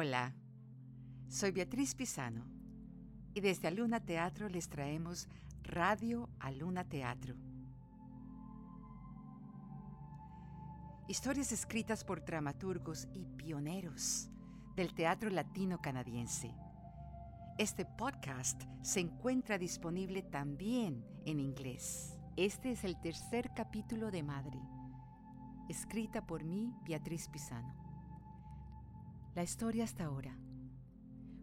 Hola, soy Beatriz Pisano y desde Aluna Teatro les traemos Radio Aluna Teatro. Historias escritas por dramaturgos y pioneros del teatro latino canadiense. Este podcast se encuentra disponible también en inglés. Este es el tercer capítulo de Madre, escrita por mí, Beatriz Pisano. La historia hasta ahora.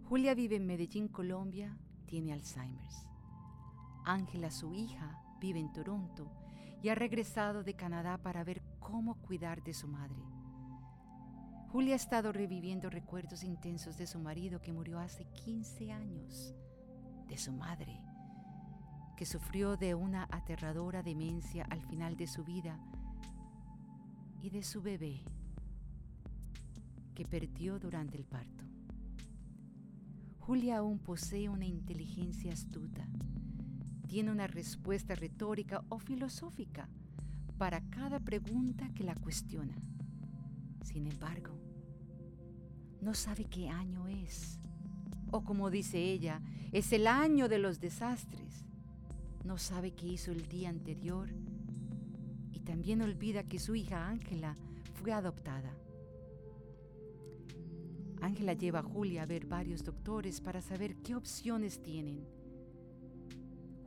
Julia vive en Medellín, Colombia, tiene Alzheimer's. Ángela, su hija, vive en Toronto y ha regresado de Canadá para ver cómo cuidar de su madre. Julia ha estado reviviendo recuerdos intensos de su marido que murió hace 15 años, de su madre, que sufrió de una aterradora demencia al final de su vida, y de su bebé, que perdió durante el parto. Julia aún posee una inteligencia astuta. Tiene una respuesta retórica o filosófica para cada pregunta que la cuestiona. Sin embargo, no sabe qué año es. O como dice ella, es el año de los desastres. No sabe qué hizo el día anterior y también olvida que su hija Ángela fue adoptada. Ángela lleva a Julia a ver varios doctores para saber qué opciones tienen.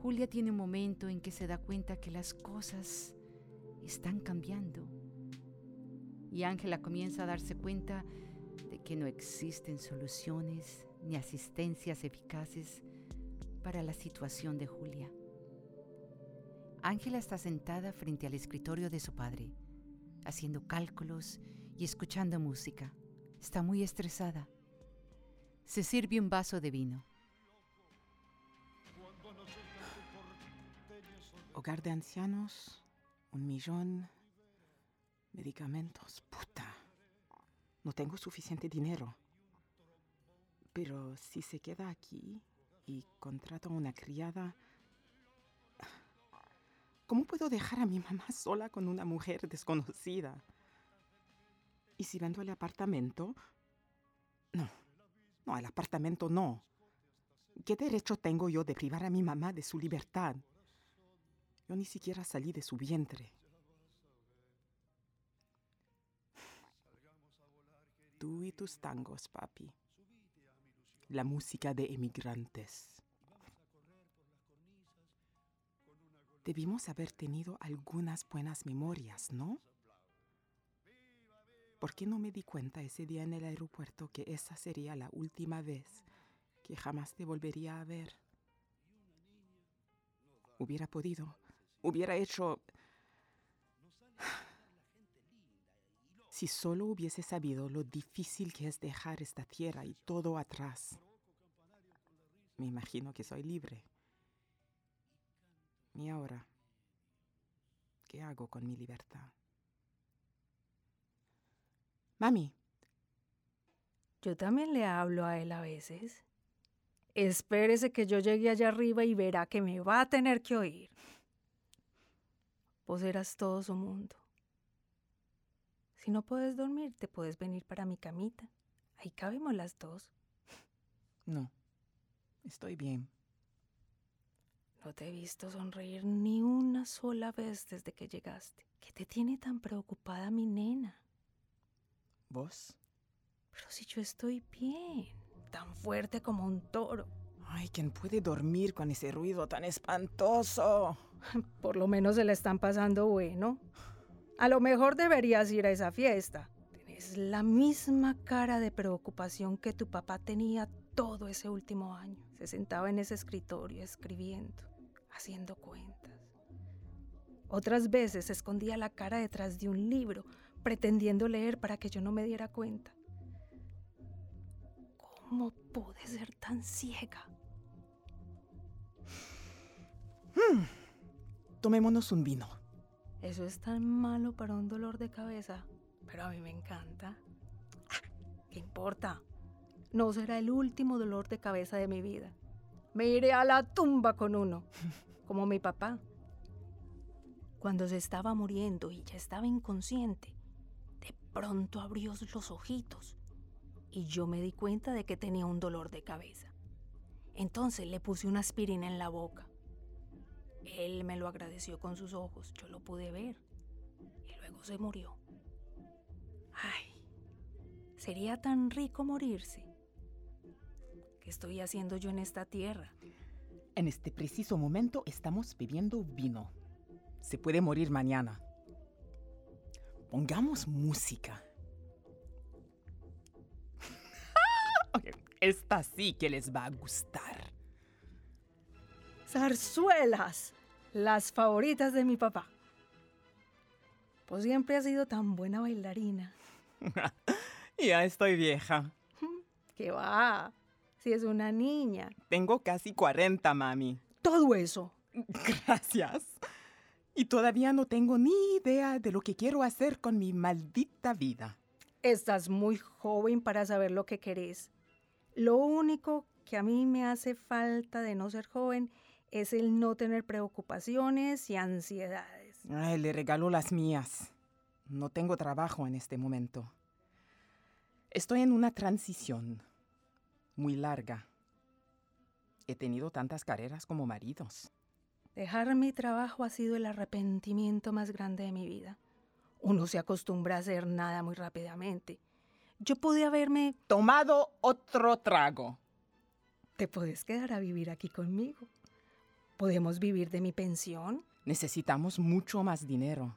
Julia tiene un momento en que se da cuenta que las cosas están cambiando. Y Ángela comienza a darse cuenta de que no existen soluciones ni asistencias eficaces para la situación de Julia. Ángela está sentada frente al escritorio de su padre, haciendo cálculos y escuchando música. Está muy estresada. Se sirve un vaso de vino. Hogar de ancianos, un millón, medicamentos, puta. No tengo suficiente dinero. Pero si se queda aquí y contrata a una criada, ¿cómo puedo dejar a mi mamá sola con una mujer desconocida? ¿Y si vendo el apartamento? No, no, el apartamento no. ¿Qué derecho tengo yo de privar a mi mamá de su libertad? Yo ni siquiera salí de su vientre. Tú y tus tangos, papi. La música de emigrantes. Debimos haber tenido algunas buenas memorias, ¿no? ¿Por qué no me di cuenta ese día en el aeropuerto que esa sería la última vez que jamás te volvería a ver? Hubiera podido, hubiera hecho... Si solo hubiese sabido lo difícil que es dejar esta tierra y todo atrás. Me imagino que soy libre. ¿Y ahora? ¿Qué hago con mi libertad? Mami. Yo también le hablo a él a veces. Espérese que yo llegue allá arriba y verá que me va a tener que oír. Vos eras todo su mundo. Si no puedes dormir, te puedes venir para mi camita. Ahí cabemos las dos. No, estoy bien. No te he visto sonreír ni una sola vez desde que llegaste. ¿Qué te tiene tan preocupada mi nena? ¿Vos? Pero si yo estoy bien, tan fuerte como un toro. Ay, ¿quién puede dormir con ese ruido tan espantoso? Por lo menos se la están pasando bueno. A lo mejor deberías ir a esa fiesta. Tienes la misma cara de preocupación que tu papá tenía todo ese último año. Se sentaba en ese escritorio escribiendo, haciendo cuentas. Otras veces escondía la cara detrás de un libro, pretendiendo leer para que yo no me diera cuenta. ¿Cómo pude ser tan ciega? Hmm. Tomémonos un vino. Eso es tan malo para un dolor de cabeza, pero a mí me encanta. Ah, ¿Qué importa? No será el último dolor de cabeza de mi vida. Me iré a la tumba con uno, como mi papá. Cuando se estaba muriendo y ya estaba inconsciente, pronto abrió los ojitos y yo me di cuenta de que tenía un dolor de cabeza. Entonces le puse una aspirina en la boca. Él me lo agradeció con sus ojos, yo lo pude ver. Y luego se murió. Ay, sería tan rico morirse. ¿Qué estoy haciendo yo en esta tierra? En este preciso momento estamos bebiendo vino. Se puede morir mañana. Pongamos música. Esta sí que les va a gustar. Zarzuelas, las favoritas de mi papá. Pues siempre ha sido tan buena bailarina. Ya estoy vieja. ¿Qué va? Si es una niña. Tengo casi 40, mami. Todo eso. Gracias. Y todavía no tengo ni idea de lo que quiero hacer con mi maldita vida. Estás muy joven para saber lo que querés. Lo único que a mí me hace falta de no ser joven es el no tener preocupaciones y ansiedades. Ay, le regalo las mías. No tengo trabajo en este momento. Estoy en una transición muy larga. He tenido tantas carreras como maridos. Dejar mi trabajo ha sido el arrepentimiento más grande de mi vida. Uno se acostumbra a hacer nada muy rápidamente. Yo pude haberme... Tomado otro trago. Te puedes quedar a vivir aquí conmigo. ¿Podemos vivir de mi pensión? Necesitamos mucho más dinero.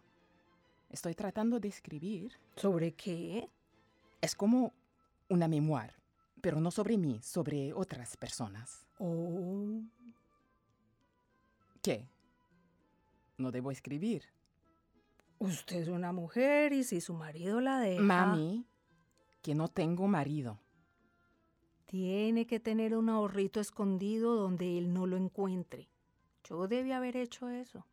Estoy tratando de escribir. ¿Sobre qué? Es como una memoir, pero no sobre mí, sobre otras personas. Oh, ¿Qué? No debo escribir. usted es una mujer y si su marido la deja... Mami, que no tengo marido. Tiene que tener un ahorrito escondido donde él no lo encuentre. Yo debí haber hecho eso.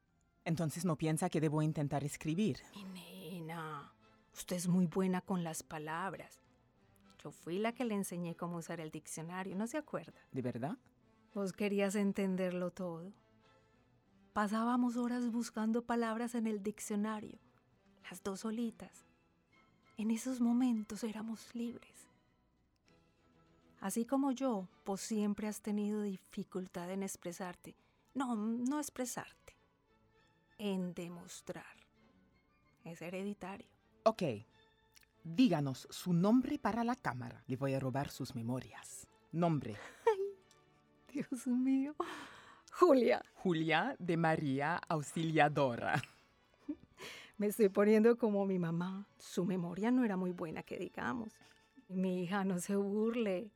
Entonces no piensa que debo intentar escribir. Mi nena, usted es muy buena con las palabras. Yo fui la que le enseñé cómo usar el diccionario, ¿no se acuerda? ¿De verdad? Vos querías entenderlo todo. Pasábamos horas buscando palabras en el diccionario, las dos solitas. En esos momentos éramos libres. Así como yo, vos siempre has tenido dificultad en expresarte. No, no expresarte. En demostrar. Es hereditario. Ok. Díganos su nombre para la cámara. Le voy a robar sus memorias. Nombre. Dios mío. Julia, Julia de María Auxiliadora. me estoy poniendo como mi mamá. Su memoria no era muy buena, que digamos. Mi hija, no se burle.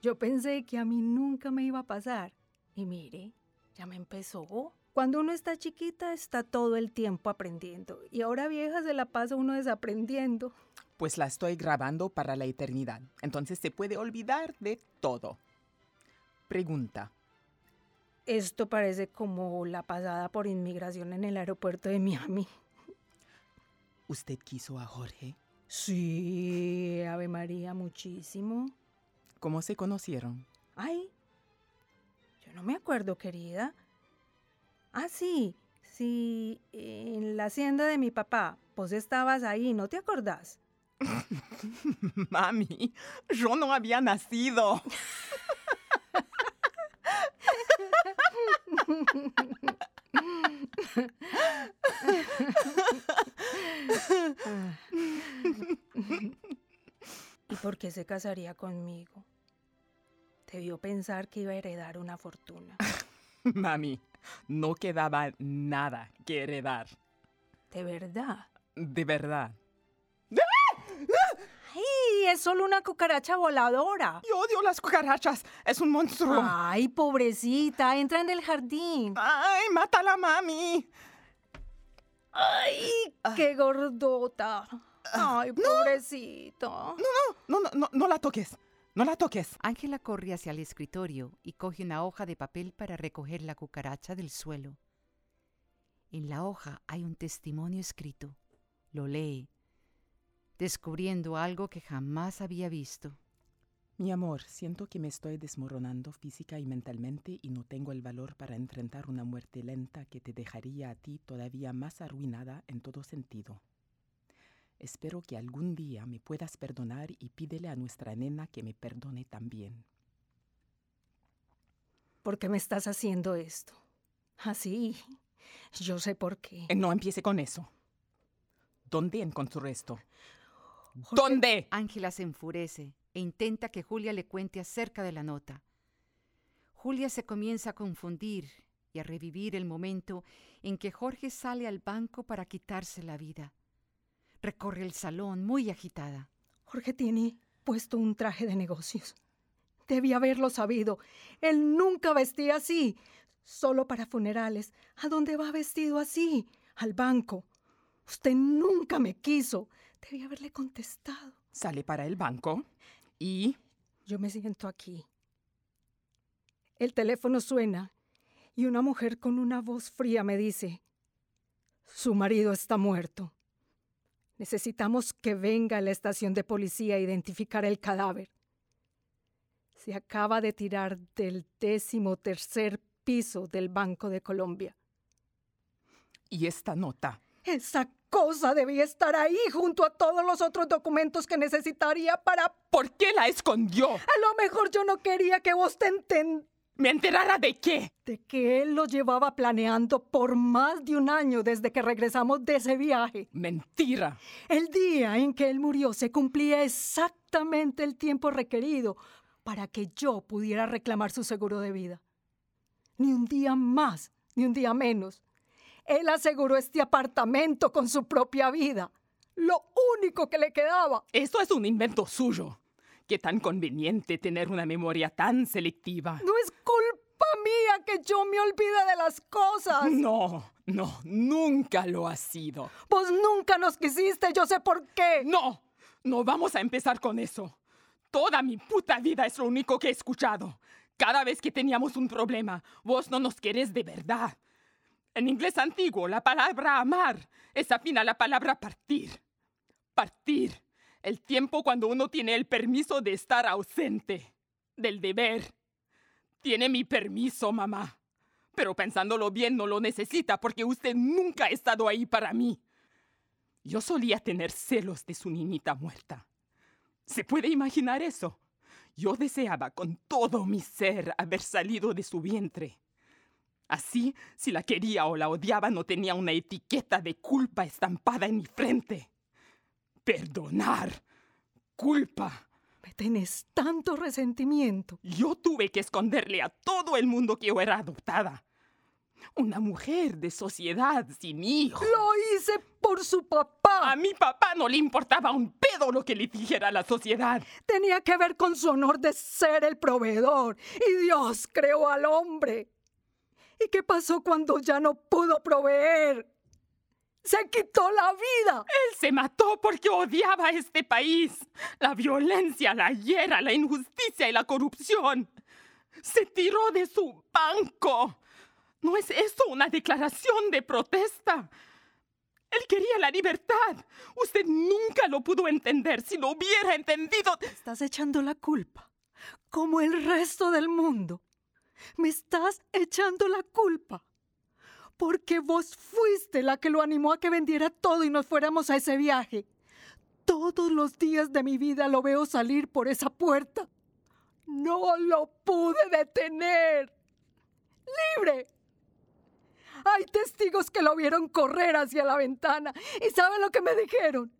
Yo pensé que a mí nunca me iba a pasar. Y mire, ya me empezó. Cuando uno está chiquita, está todo el tiempo aprendiendo. Y ahora vieja se la pasa uno desaprendiendo. Pues la estoy grabando para la eternidad. Entonces se puede olvidar de todo. Pregunta. Esto parece como la pasada por inmigración en el aeropuerto de Miami. ¿Usted quiso a Jorge? Sí, Ave María, muchísimo. ¿Cómo se conocieron? Ay, yo no me acuerdo, querida. Ah, sí, sí, en la hacienda de mi papá. Vos estabas ahí, ¿no te acordás? Mami, yo no había nacido. ¿Y por qué se casaría conmigo? Debió pensar que iba a heredar una fortuna. Mami, no quedaba nada que heredar. ¿De verdad? De verdad. ¡Ay! Es solo una cucaracha voladora. Yo odio las cucarachas. Es un monstruo. Ay, pobrecita, entra en el jardín. Ay, mátala, mami. Ay, qué gordota. Ay, pobrecita. No, no, no, no la toques. No la toques. Ángela corre hacia el escritorio y coge una hoja de papel para recoger la cucaracha del suelo. En la hoja hay un testimonio escrito. Lo lee, descubriendo algo que jamás había visto. Mi amor, siento que me estoy desmoronando física y mentalmente y no tengo el valor para enfrentar una muerte lenta que te dejaría a ti todavía más arruinada en todo sentido. Espero que algún día me puedas perdonar y pídele a nuestra nena que me perdone también. ¿Por qué me estás haciendo esto? Así. Yo sé por qué. No empiece con eso. ¿Dónde encontró esto? ¿Dónde? Ángela se enfurece e intenta que Julia le cuente acerca de la nota. Julia se comienza a confundir y a revivir el momento en que Jorge sale al banco para quitarse la vida. Recorre el salón muy agitada. Jorge tiene puesto un traje de negocios. Debí haberlo sabido. Él nunca vestía así. Solo para funerales. ¿A dónde va vestido así? Al banco. Usted nunca me quiso. Debí haberle contestado. Sale para el banco y... Yo me siento aquí. El teléfono suena y una mujer con una voz fría me dice, su marido está muerto. Necesitamos que venga a la estación de policía a identificar el cadáver. Se acaba de tirar del décimo tercer piso del Banco de Colombia. y esta nota. Esa cosa debía estar ahí junto a todos los otros documentos que necesitaría para... ¿Por qué la escondió? A lo mejor yo no quería que vos te entendieras ¿Me enterara de qué? de que él lo llevaba planeando por más de un año desde que regresamos de ese viaje. Mentira. El día en que él murió se cumplía exactamente el tiempo requerido para que yo pudiera reclamar su seguro de vida. Ni un día más, ni un día menos. Él aseguró este apartamento con su propia vida. Lo único que le quedaba. Eso es un invento suyo. Qué tan conveniente tener una memoria tan selectiva. No es culpa mía que yo me olvide de las cosas. No, no, nunca lo ha sido. Vos nunca nos quisiste, yo sé por qué. No, no vamos a empezar con eso. Toda mi puta vida es lo único que he escuchado. Cada vez que teníamos un problema, vos no nos querés de verdad. En inglés antiguo, la palabra amar es afín a la palabra partir. Partir. El tiempo cuando uno tiene el permiso de estar ausente. Del deber. Tiene mi permiso, mamá. Pero pensándolo bien, no lo necesita porque usted nunca ha estado ahí para mí. Yo solía tener celos de su niñita muerta. ¿Se puede imaginar eso? Yo deseaba con todo mi ser haber salido de su vientre. Así, si la quería o la odiaba, no tenía una etiqueta de culpa estampada en mi frente. Perdonar. Culpa. Me tenés tanto resentimiento. Yo tuve que esconderle a todo el mundo que yo era adoptada. Una mujer de sociedad sin hijos. Lo hice por su papá. A mi papá no le importaba un pedo lo que le dijera la sociedad. Tenía que ver con su honor de ser el proveedor. Y Dios creó al hombre. ¿Y qué pasó cuando ya no pudo proveer? Se quitó la vida. Él se mató porque odiaba a este país. La violencia, la hiera, la injusticia y la corrupción. Se tiró de su banco. ¿No es eso una declaración de protesta? Él quería la libertad. Usted nunca lo pudo entender. Si lo hubiera entendido... Estás echando la culpa, como el resto del mundo. Me estás echando la culpa. Porque vos fuiste la que lo animó a que vendiera todo y nos fuéramos a ese viaje. Todos los días de mi vida lo veo salir por esa puerta. No lo pude detener. ¡Libre! Hay testigos que lo vieron correr hacia la ventana. ¿Y saben lo que me dijeron?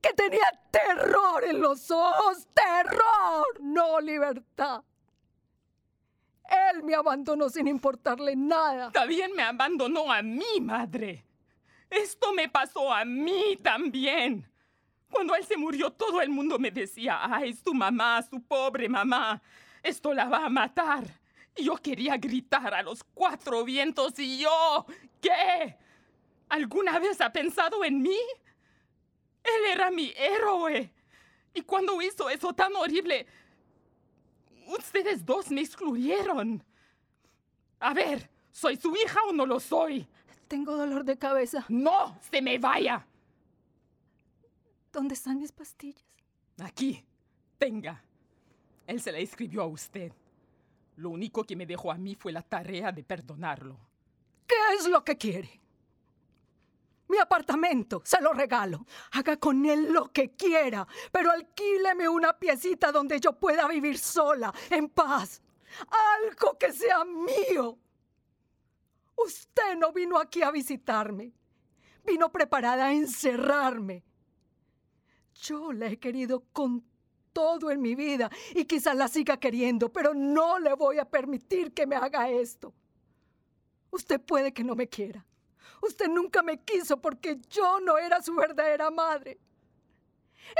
Que tenía terror en los ojos. ¡Terror! No libertad. Él me abandonó sin importarle nada. También me abandonó a mi madre. Esto me pasó a mí también. Cuando él se murió, todo el mundo me decía, ay, es tu mamá, su pobre mamá. Esto la va a matar. Yo quería gritar a los cuatro vientos y yo, ¿qué? ¿Alguna vez ha pensado en mí? Él era mi héroe. Y cuando hizo eso tan horrible, ustedes dos me excluyeron. A ver, ¿soy su hija o no lo soy? Tengo dolor de cabeza. No, se me vaya. ¿Dónde están mis pastillas? Aquí, tenga. Él se la escribió a usted. Lo único que me dejó a mí fue la tarea de perdonarlo. ¿Qué es lo que quiere? Mi apartamento, se lo regalo. Haga con él lo que quiera, pero alquíleme una piecita donde yo pueda vivir sola, en paz. Algo que sea mío. Usted no vino aquí a visitarme. Vino preparada a encerrarme. Yo la he querido con todo en mi vida y quizás la siga queriendo, pero no le voy a permitir que me haga esto. Usted puede que no me quiera. Usted nunca me quiso porque yo no era su verdadera madre.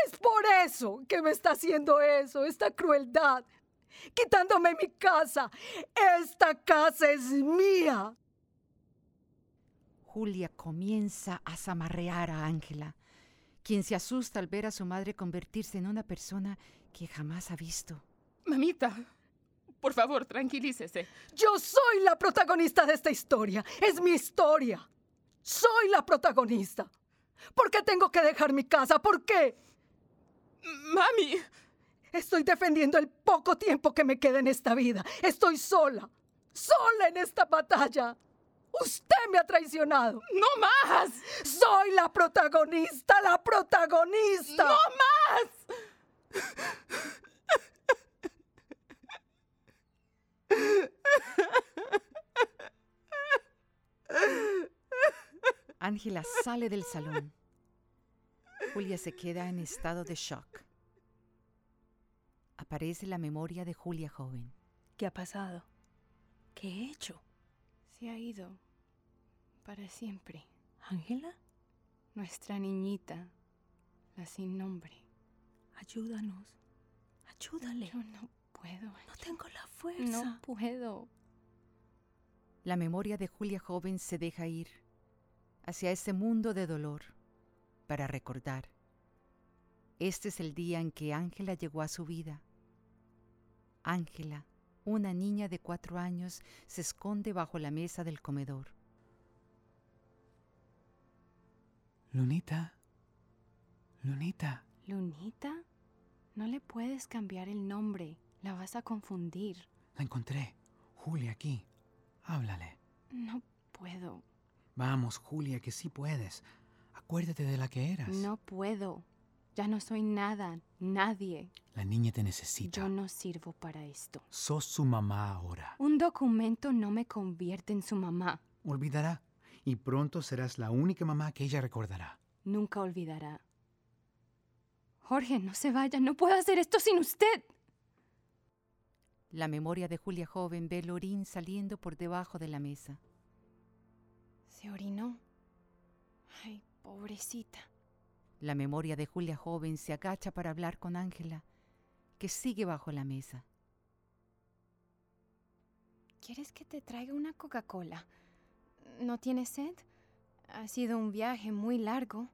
Es por eso que me está haciendo eso, esta crueldad, quitándome mi casa. Esta casa es mía. Julia comienza a zamarrear a Ángela quien se asusta al ver a su madre convertirse en una persona que jamás ha visto. Mamita, por favor, tranquilícese. Yo soy la protagonista de esta historia. Es mi historia. Soy la protagonista. ¿Por qué tengo que dejar mi casa? ¿Por qué? Mami. Estoy defendiendo el poco tiempo que me queda en esta vida. Estoy sola. Sola en esta batalla. Usted me ha traicionado. ¡No más! Soy la protagonista, la protagonista. ¡No más! Ángela sale del salón. Julia se queda en estado de shock. Aparece la memoria de Julia joven. ¿Qué ha pasado? ¿Qué he hecho? Se ha ido para siempre. ¿Ángela? Nuestra niñita, la sin nombre. Ayúdanos. Ayúdale. Yo no puedo. No tengo la fuerza. No puedo. La memoria de Julia joven se deja ir hacia ese mundo de dolor para recordar. Este es el día en que Ángela llegó a su vida. Ángela, una niña de cuatro años, se esconde bajo la mesa del comedor. Lunita. Lunita. ¿Lunita? No le puedes cambiar el nombre. La vas a confundir. La encontré. Julia aquí. Háblale. No puedo. Vamos, Julia, que sí puedes. Acuérdate de la que eras. No puedo. Ya no soy nada, nadie. La niña te necesita. Yo no sirvo para esto. Sos su mamá ahora. Un documento no me convierte en su mamá. Olvidará y pronto serás la única mamá que ella recordará. Nunca olvidará. Jorge, no se vaya, no puedo hacer esto sin usted. La memoria de Julia joven ve el orín saliendo por debajo de la mesa. Se orinó. Ay, pobrecita. La memoria de Julia joven se agacha para hablar con Ángela, que sigue bajo la mesa. ¿Quieres que te traiga una Coca-Cola? ¿No tienes sed? Ha sido un viaje muy largo.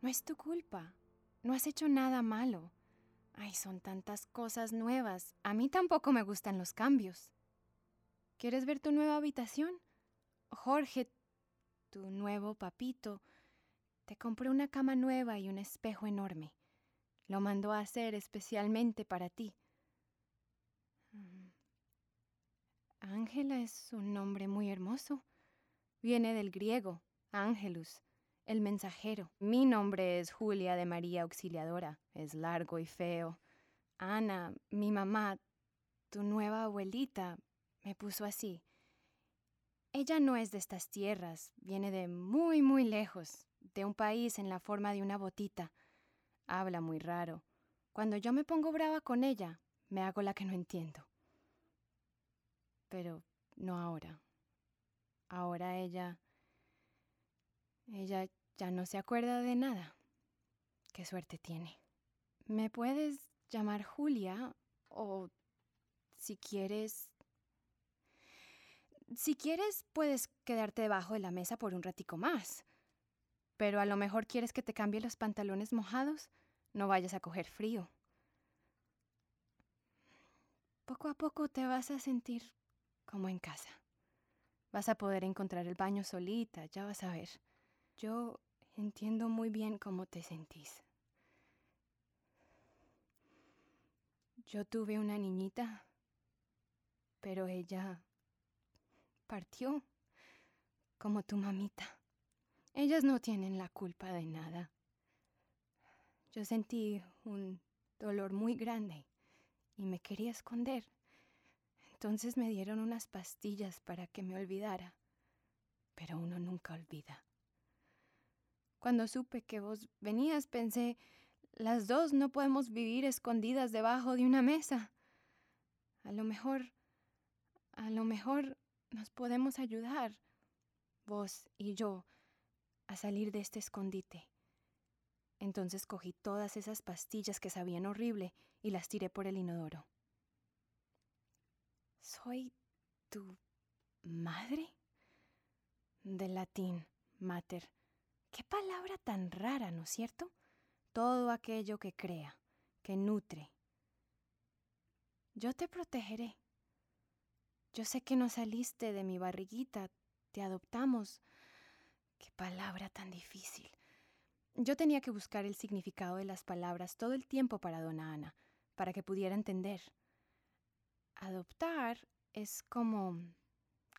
No es tu culpa. No has hecho nada malo. Ay, son tantas cosas nuevas. A mí tampoco me gustan los cambios. ¿Quieres ver tu nueva habitación? Jorge, tu nuevo papito, te compré una cama nueva y un espejo enorme. Lo mandó a hacer especialmente para ti. Ángela es un nombre muy hermoso. Viene del griego, Ángelus, el mensajero. Mi nombre es Julia de María Auxiliadora. Es largo y feo. Ana, mi mamá, tu nueva abuelita, me puso así. Ella no es de estas tierras, viene de muy, muy lejos, de un país en la forma de una botita. Habla muy raro. Cuando yo me pongo brava con ella, me hago la que no entiendo pero no ahora. Ahora ella... Ella ya no se acuerda de nada. Qué suerte tiene. ¿Me puedes llamar Julia? O si quieres... Si quieres, puedes quedarte debajo de la mesa por un ratico más. Pero a lo mejor quieres que te cambie los pantalones mojados. No vayas a coger frío. Poco a poco te vas a sentir como en casa. Vas a poder encontrar el baño solita, ya vas a ver. Yo entiendo muy bien cómo te sentís. Yo tuve una niñita, pero ella partió. como tu mamita. Ellas no tienen la culpa de nada. Yo sentí un dolor muy grande y me quería esconder. Entonces me dieron unas pastillas para que me olvidara. Pero uno nunca olvida. Cuando supe que vos venías pensé, las dos no podemos vivir escondidas debajo de una mesa. A lo mejor, a lo mejor nos podemos ayudar, vos y yo, a salir de este escondite. Entonces cogí todas esas pastillas que sabían horrible y las tiré por el inodoro. ¿Soy tu madre? Del latín, mater. Qué palabra tan rara, ¿no es cierto? Todo aquello que crea, que nutre. Yo te protegeré. Yo sé que no saliste de mi barriguita, te adoptamos. Qué palabra tan difícil. Yo tenía que buscar el significado de las palabras todo el tiempo para dona Ana, para que pudiera entender. Adoptar es como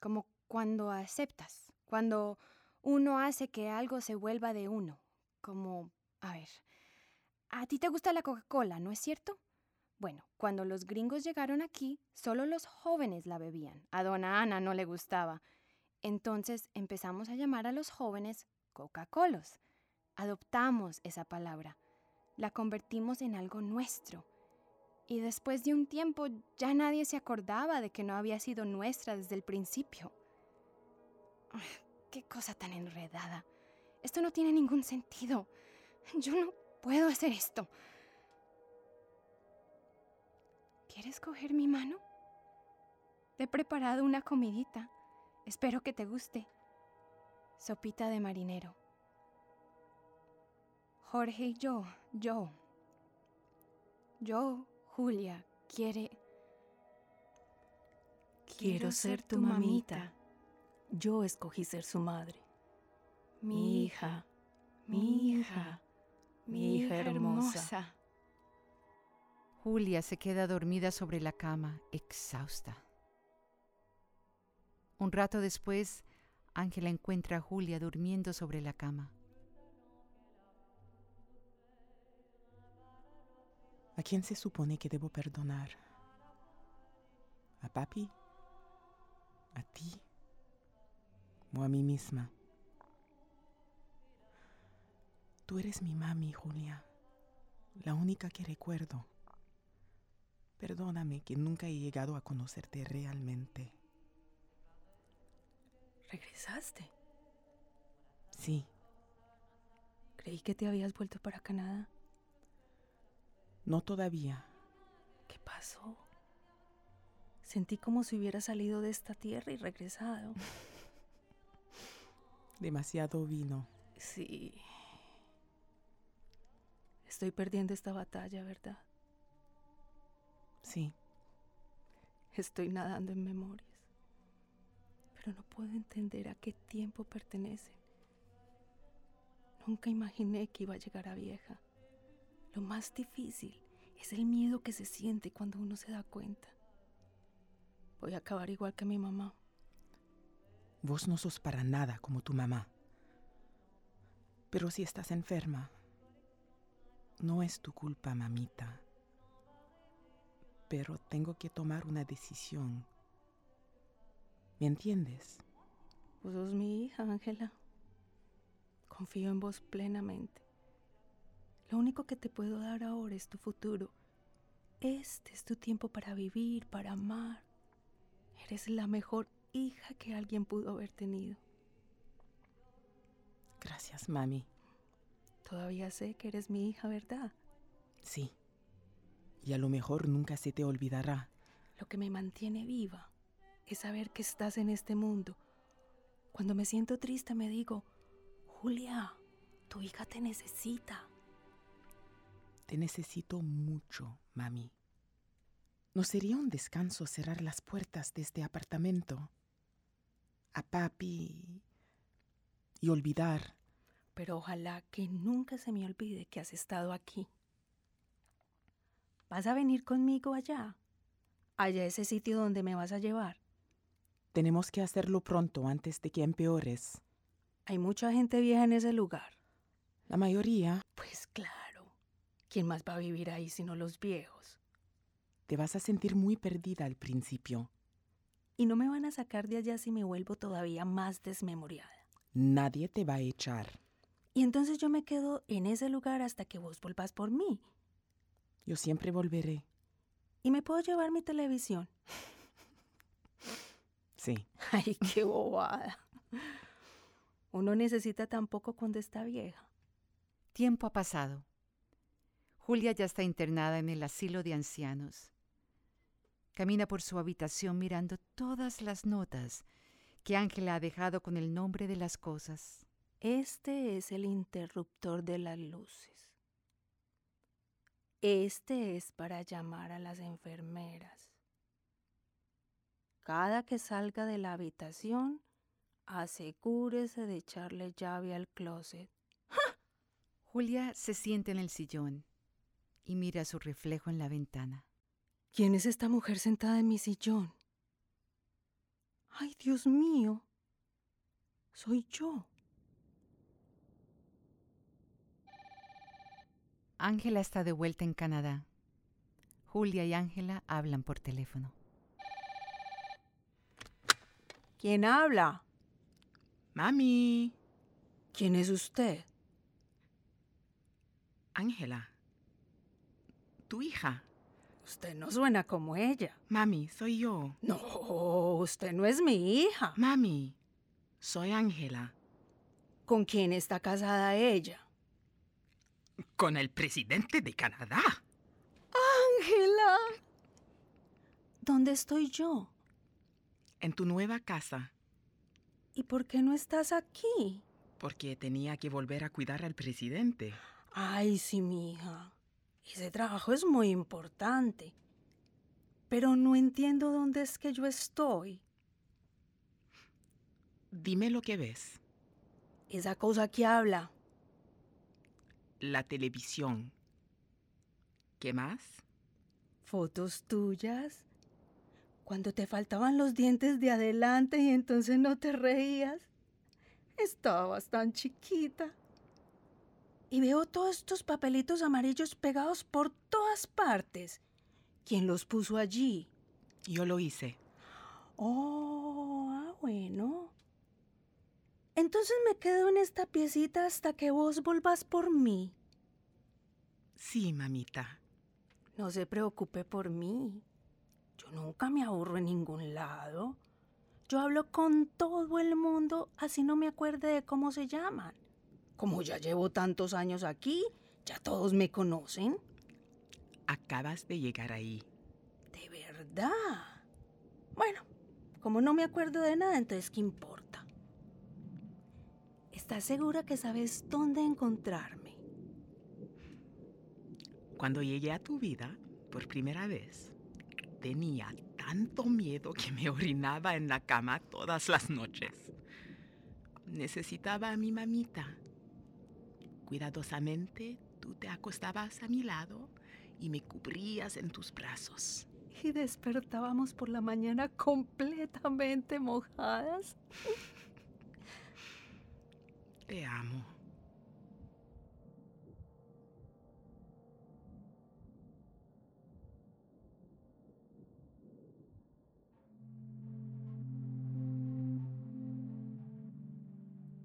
como cuando aceptas, cuando uno hace que algo se vuelva de uno, como, a ver, a ti te gusta la Coca-Cola, ¿no es cierto? Bueno, cuando los gringos llegaron aquí, solo los jóvenes la bebían. A dona Ana no le gustaba. Entonces empezamos a llamar a los jóvenes Coca-Colos. Adoptamos esa palabra, la convertimos en algo nuestro. Y después de un tiempo ya nadie se acordaba de que no había sido nuestra desde el principio. Qué cosa tan enredada. Esto no tiene ningún sentido. Yo no puedo hacer esto. ¿Quieres coger mi mano? Te he preparado una comidita. Espero que te guste. Sopita de marinero. Jorge y yo, yo. Yo, Julia, quiere... Quiero ser tu mamita. Yo escogí ser su madre. Mi hija, mi hija, mi hija hermosa. Julia se queda dormida sobre la cama, exhausta. Un rato después, Ángela encuentra a Julia durmiendo sobre la cama. ¿A quién se supone que debo perdonar? ¿A papi? ¿A ti? ¿O a mí misma? Tú eres mi mami, Julia, la única que recuerdo. Perdóname que nunca he llegado a conocerte realmente. ¿Regresaste? Sí, Creí que te habías vuelto para Canadá. no todavía. ¿Qué pasó? Sentí como si hubiera salido de esta tierra y regresado. Demasiado vino. Sí. Estoy perdiendo esta batalla, ¿verdad? Sí, Estoy nadando en memorias. Pero no puedo entender a qué tiempo pertenecen. Nunca imaginé que iba a llegar a vieja. Lo más difícil es el miedo que se siente cuando uno se da cuenta. Voy a acabar igual que mi mamá. vos no sos para nada como tu mamá. Pero si estás enferma, no es tu culpa, mamita. Pero tengo que tomar una decisión. ¿Me entiendes? Vos sos mi hija, Ángela. Confío en vos plenamente. Lo único que te puedo dar ahora es tu futuro. Este es tu tiempo para vivir, para amar. Eres la mejor hija que alguien pudo haber tenido. Gracias, mami. Todavía sé que eres mi hija, ¿verdad? Sí. Y a lo mejor nunca se te olvidará. Lo que me mantiene viva es saber que estás en este mundo. Cuando me siento triste me digo, Julia, tu hija te necesita. Te necesito mucho, mami. ¿No sería un descanso cerrar las puertas de este apartamento? A papi y olvidar. Pero ojalá que nunca se me olvide que has estado aquí. ¿Vas a venir conmigo allá? Allá ese sitio donde me vas a llevar. Tenemos que hacerlo pronto antes de que empeores. Hay mucha gente vieja en ese lugar. La mayoría Pues claro. ¿Quién más va a vivir ahí sino los viejos? te vas a sentir muy perdida al principio. Y no me van a sacar de allá si me vuelvo todavía más desmemoriada. Nadie te va a echar. Y entonces yo me quedo en ese lugar hasta que vos volvás por mí. Yo siempre volveré. Y me puedo llevar mi televisión. Sí. Ay, qué bobada. Uno necesita tampoco cuando está vieja. Tiempo ha pasado. Julia ya está internada en el asilo de ancianos. Camina por su habitación mirando todas las notas que Ángela ha dejado con el nombre de las cosas. Este es el interruptor de las luces. Este es para llamar a las enfermeras. Cada que salga de la habitación, asegúrese de echarle llave al closet. Julia se sienta en el sillón y mira su reflejo en la ventana. ¿Quién es esta mujer sentada en mi sillón? ¡Ay, Dios mío! Soy yo. Ángela está de vuelta en Canadá. Julia y Ángela hablan por teléfono. ¿Quién habla? Mami. ¿Quién es usted? Ángela. Tu hija. Usted no suena como ella. Mami, soy yo. No, usted no es mi hija. Mami, soy Ángela. ¿Con quién está casada ella? Con el presidente de Canadá. Ángela. ¿Dónde estoy yo? En tu nueva casa. ¿Y por qué no estás aquí? Porque tenía que volver a cuidar al presidente. Ay, sí, mi hija. Ese trabajo es muy importante. Pero no entiendo dónde es que yo estoy. Dime lo que ves. Esa cosa que habla. La televisión. ¿Qué más? Fotos tuyas. Cuando te faltaban los dientes de adelante y entonces no te reías. Estabas tan chiquita. Y veo todos estos papelitos amarillos pegados por todas partes. ¿Quién los puso allí? Yo lo hice. Oh, ah, bueno. Entonces me quedo en esta piecita hasta que vos volvas por mí. Sí, mamita. No se preocupe por mí. Yo nunca me aburro en ningún lado. Yo hablo con todo el mundo, así no me acuerde de cómo se llaman. Como ya llevo tantos años aquí, ya todos me conocen. Acabas de llegar ahí. De verdad. Bueno, como no me acuerdo de nada, entonces ¿qué importa? ¿Estás segura que sabes dónde encontrarme? Cuando llegué a tu vida, por primera vez, tenía tanto miedo que me orinaba en la cama todas las noches. Necesitaba a mi mamita. Cuidadosamente, tú te acostabas a mi lado y me cubrías en tus brazos. Y despertábamos por la mañana completamente mojadas. Te amo.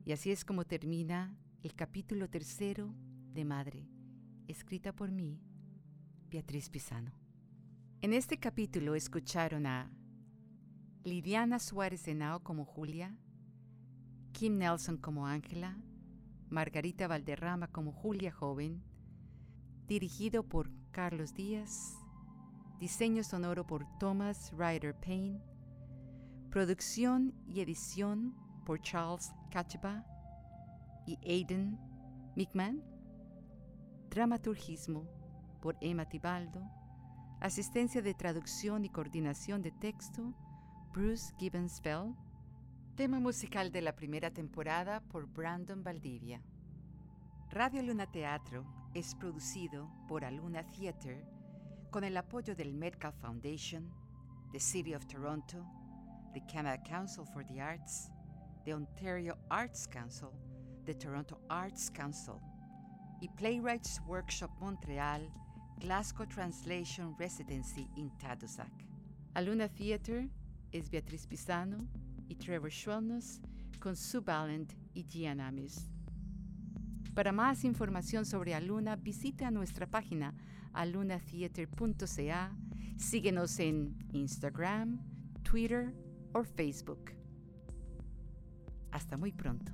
Y así es como termina el capítulo tercero de Madre, escrita por mí, Beatriz Pisano. En este capítulo escucharon a Liliana Suárez Henao como Julia, Kim Nelson como Ángela, Margarita Valderrama como Julia Joven, dirigido por Carlos Díaz, diseño sonoro por Thomas Ryder Payne, producción y edición por Charles Kachba y Aidan Mickman, dramaturgismo por Emma Tibaldo, asistencia de traducción y coordinación de texto Bruce Gibbons Bell, tema musical de la primera temporada por Brandon Valdivia. Radio Luna Teatro es producido por Aluna Theatre con el apoyo del Metcalf Foundation, The City of Toronto, the Canada Council for the Arts, the Ontario Arts Council, the Toronto Arts Council y Playwrights Workshop Montreal, Glasgow Translation Residency in Tadoussac. Aluna Theatre es Beatriz Pisano y Trevor Schwellnus con Sue Ballant y Gian Amis. Para más información sobre Aluna, visita nuestra página alunatheater.ca, síguenos en Instagram, Twitter o Facebook. Hasta muy pronto.